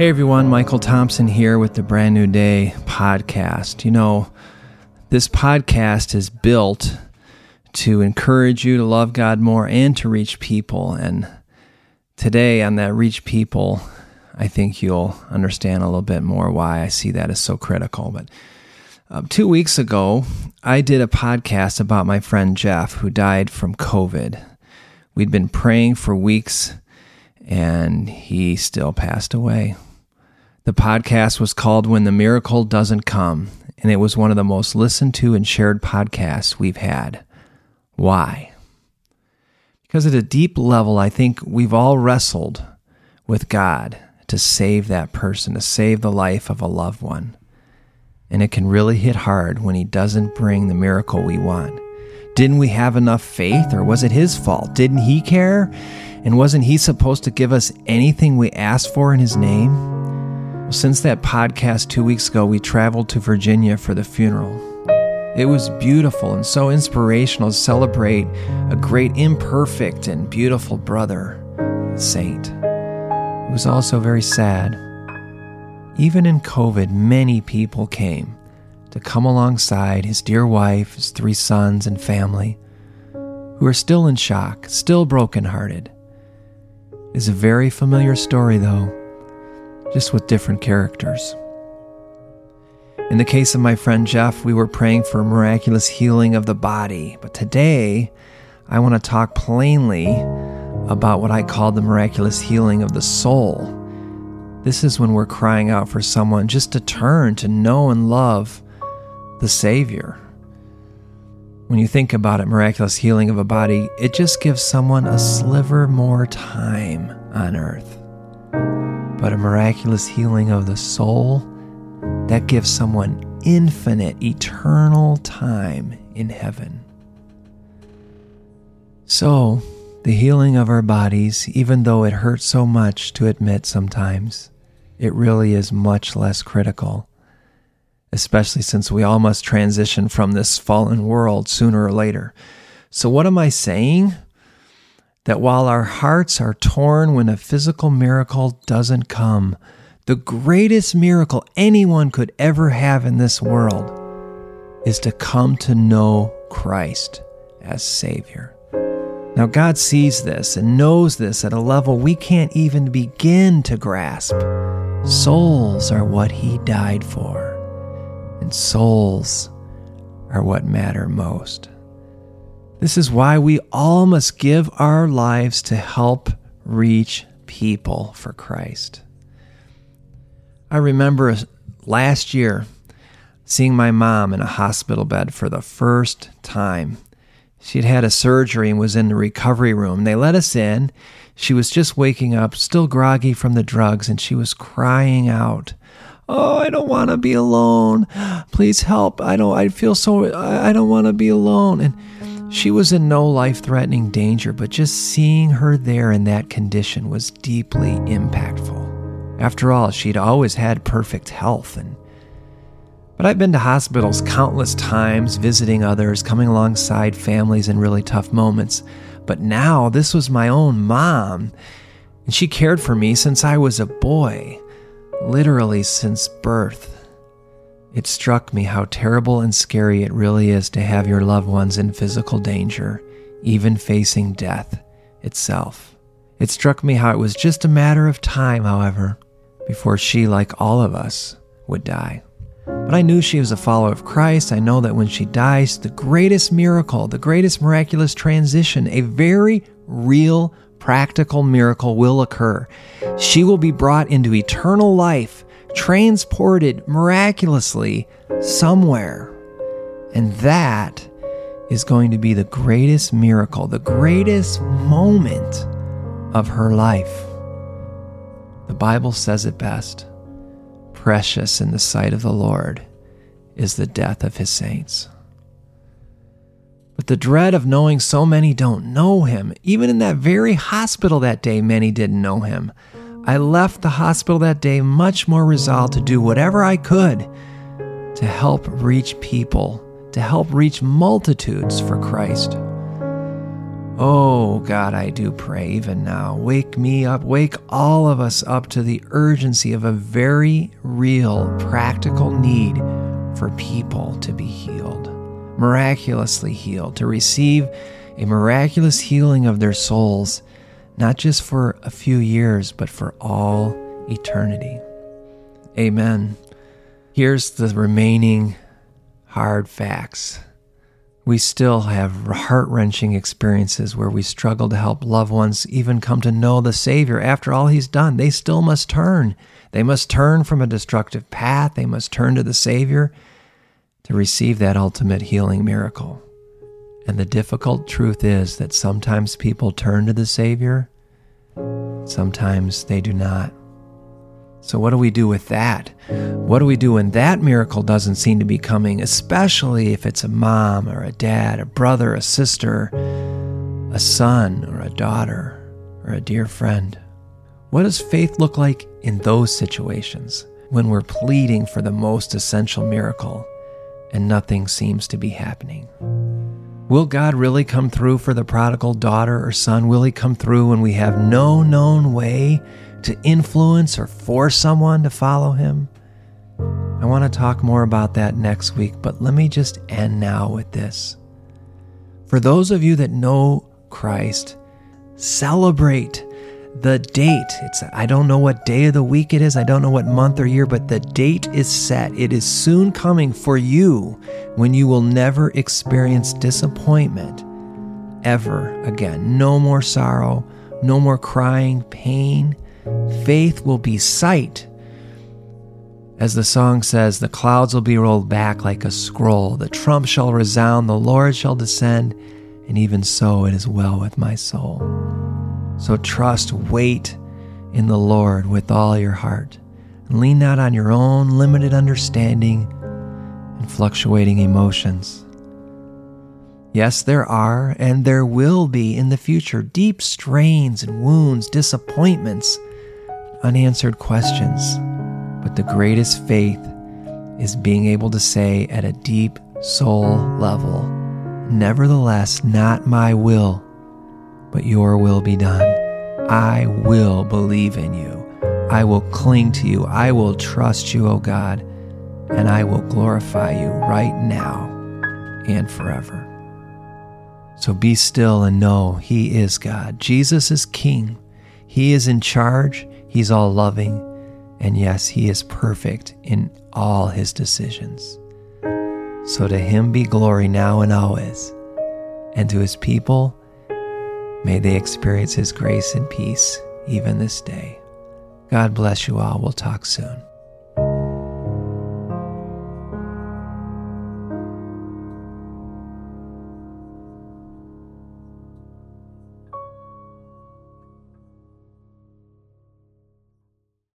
Hey everyone, Michael Thompson here with the Brand New Day podcast. You know, this podcast is built to encourage you to love God more and to reach people. And today, on that reach people, I think you'll understand a little bit more why I see that as so critical. But uh, two weeks ago, I did a podcast about my friend Jeff, who died from COVID. We'd been praying for weeks, and he still passed away. The podcast was called When the Miracle Doesn't Come, and it was one of the most listened to and shared podcasts we've had. Why? Because at a deep level, I think we've all wrestled with God to save that person, to save the life of a loved one. And it can really hit hard when He doesn't bring the miracle we want. Didn't we have enough faith, or was it His fault? Didn't He care? And wasn't He supposed to give us anything we asked for in His name? Since that podcast two weeks ago, we traveled to Virginia for the funeral. It was beautiful and so inspirational to celebrate a great, imperfect, and beautiful brother, saint. It was also very sad. Even in COVID, many people came to come alongside his dear wife, his three sons, and family, who are still in shock, still brokenhearted. It is a very familiar story, though just with different characters. In the case of my friend Jeff, we were praying for miraculous healing of the body, but today I want to talk plainly about what I call the miraculous healing of the soul. This is when we're crying out for someone just to turn to know and love the Savior. When you think about it, miraculous healing of a body, it just gives someone a sliver more time on earth but a miraculous healing of the soul that gives someone infinite, eternal time in heaven. So, the healing of our bodies, even though it hurts so much to admit sometimes, it really is much less critical, especially since we all must transition from this fallen world sooner or later. So, what am I saying? That while our hearts are torn when a physical miracle doesn't come, the greatest miracle anyone could ever have in this world is to come to know Christ as Savior. Now, God sees this and knows this at a level we can't even begin to grasp. Souls are what He died for, and souls are what matter most. This is why we all must give our lives to help reach people for Christ. I remember last year seeing my mom in a hospital bed for the first time. She had had a surgery and was in the recovery room. They let us in. She was just waking up, still groggy from the drugs, and she was crying out. Oh, I don't want to be alone. Please help. I don't I feel so I don't want to be alone. And she was in no life threatening danger, but just seeing her there in that condition was deeply impactful. After all, she'd always had perfect health and but I've been to hospitals countless times, visiting others, coming alongside families in really tough moments. But now this was my own mom, and she cared for me since I was a boy, literally since birth. It struck me how terrible and scary it really is to have your loved ones in physical danger, even facing death itself. It struck me how it was just a matter of time, however, before she, like all of us, would die. But I knew she was a follower of Christ. I know that when she dies, the greatest miracle, the greatest miraculous transition, a very real, practical miracle will occur. She will be brought into eternal life transported miraculously somewhere. And that is going to be the greatest miracle, the greatest moment of her life. The Bible says it best precious in the sight of the Lord is the death of his saints. But the dread of knowing so many don't know him, even in that very hospital that day, many didn't know him. I left the hospital that day much more resolved to do whatever I could to help reach people, to help reach multitudes for Christ. Oh, God, I do pray even now. Wake me up, wake all of us up to the urgency of a very real, practical need for people to be healed, miraculously healed, to receive a miraculous healing of their souls, not just for a few years, but for all eternity. Amen. Here's the remaining hard facts we still have heart wrenching experiences where we struggle to help loved ones even come to know the Savior after all He's done. They still must turn. They must turn from a destructive path. They must turn to the Savior to receive that ultimate healing miracle. And the difficult truth is that sometimes people turn to the Savior, sometimes they do not. So, what do we do with that? What do we do when that miracle doesn't seem to be coming, especially if it's a mom or a dad, a brother, a sister, a son or a daughter, or a dear friend? What does faith look like in those situations when we're pleading for the most essential miracle and nothing seems to be happening? Will God really come through for the prodigal daughter or son? Will He come through when we have no known way to influence or force someone to follow him? I want to talk more about that next week, but let me just end now with this. For those of you that know Christ, celebrate the date. It's I don't know what day of the week it is, I don't know what month or year, but the date is set. It is soon coming for you when you will never experience disappointment ever again. No more sorrow, no more crying, pain, Faith will be sight. As the song says, the clouds will be rolled back like a scroll, the trump shall resound, the Lord shall descend, and even so it is well with my soul. So trust, wait in the Lord with all your heart, and lean not on your own limited understanding and fluctuating emotions. Yes, there are, and there will be in the future deep strains and wounds, disappointments unanswered questions. But the greatest faith is being able to say at a deep soul level, Nevertheless, not my will, but your will be done. I will believe in you. I will cling to you. I will trust you, O God, and I will glorify you right now and forever. So be still and know He is God. Jesus is King. He is in charge. He's all loving, and yes, He is perfect in all His decisions. So to Him be glory now and always, and to His people, may they experience His grace and peace even this day. God bless you all. We'll talk soon.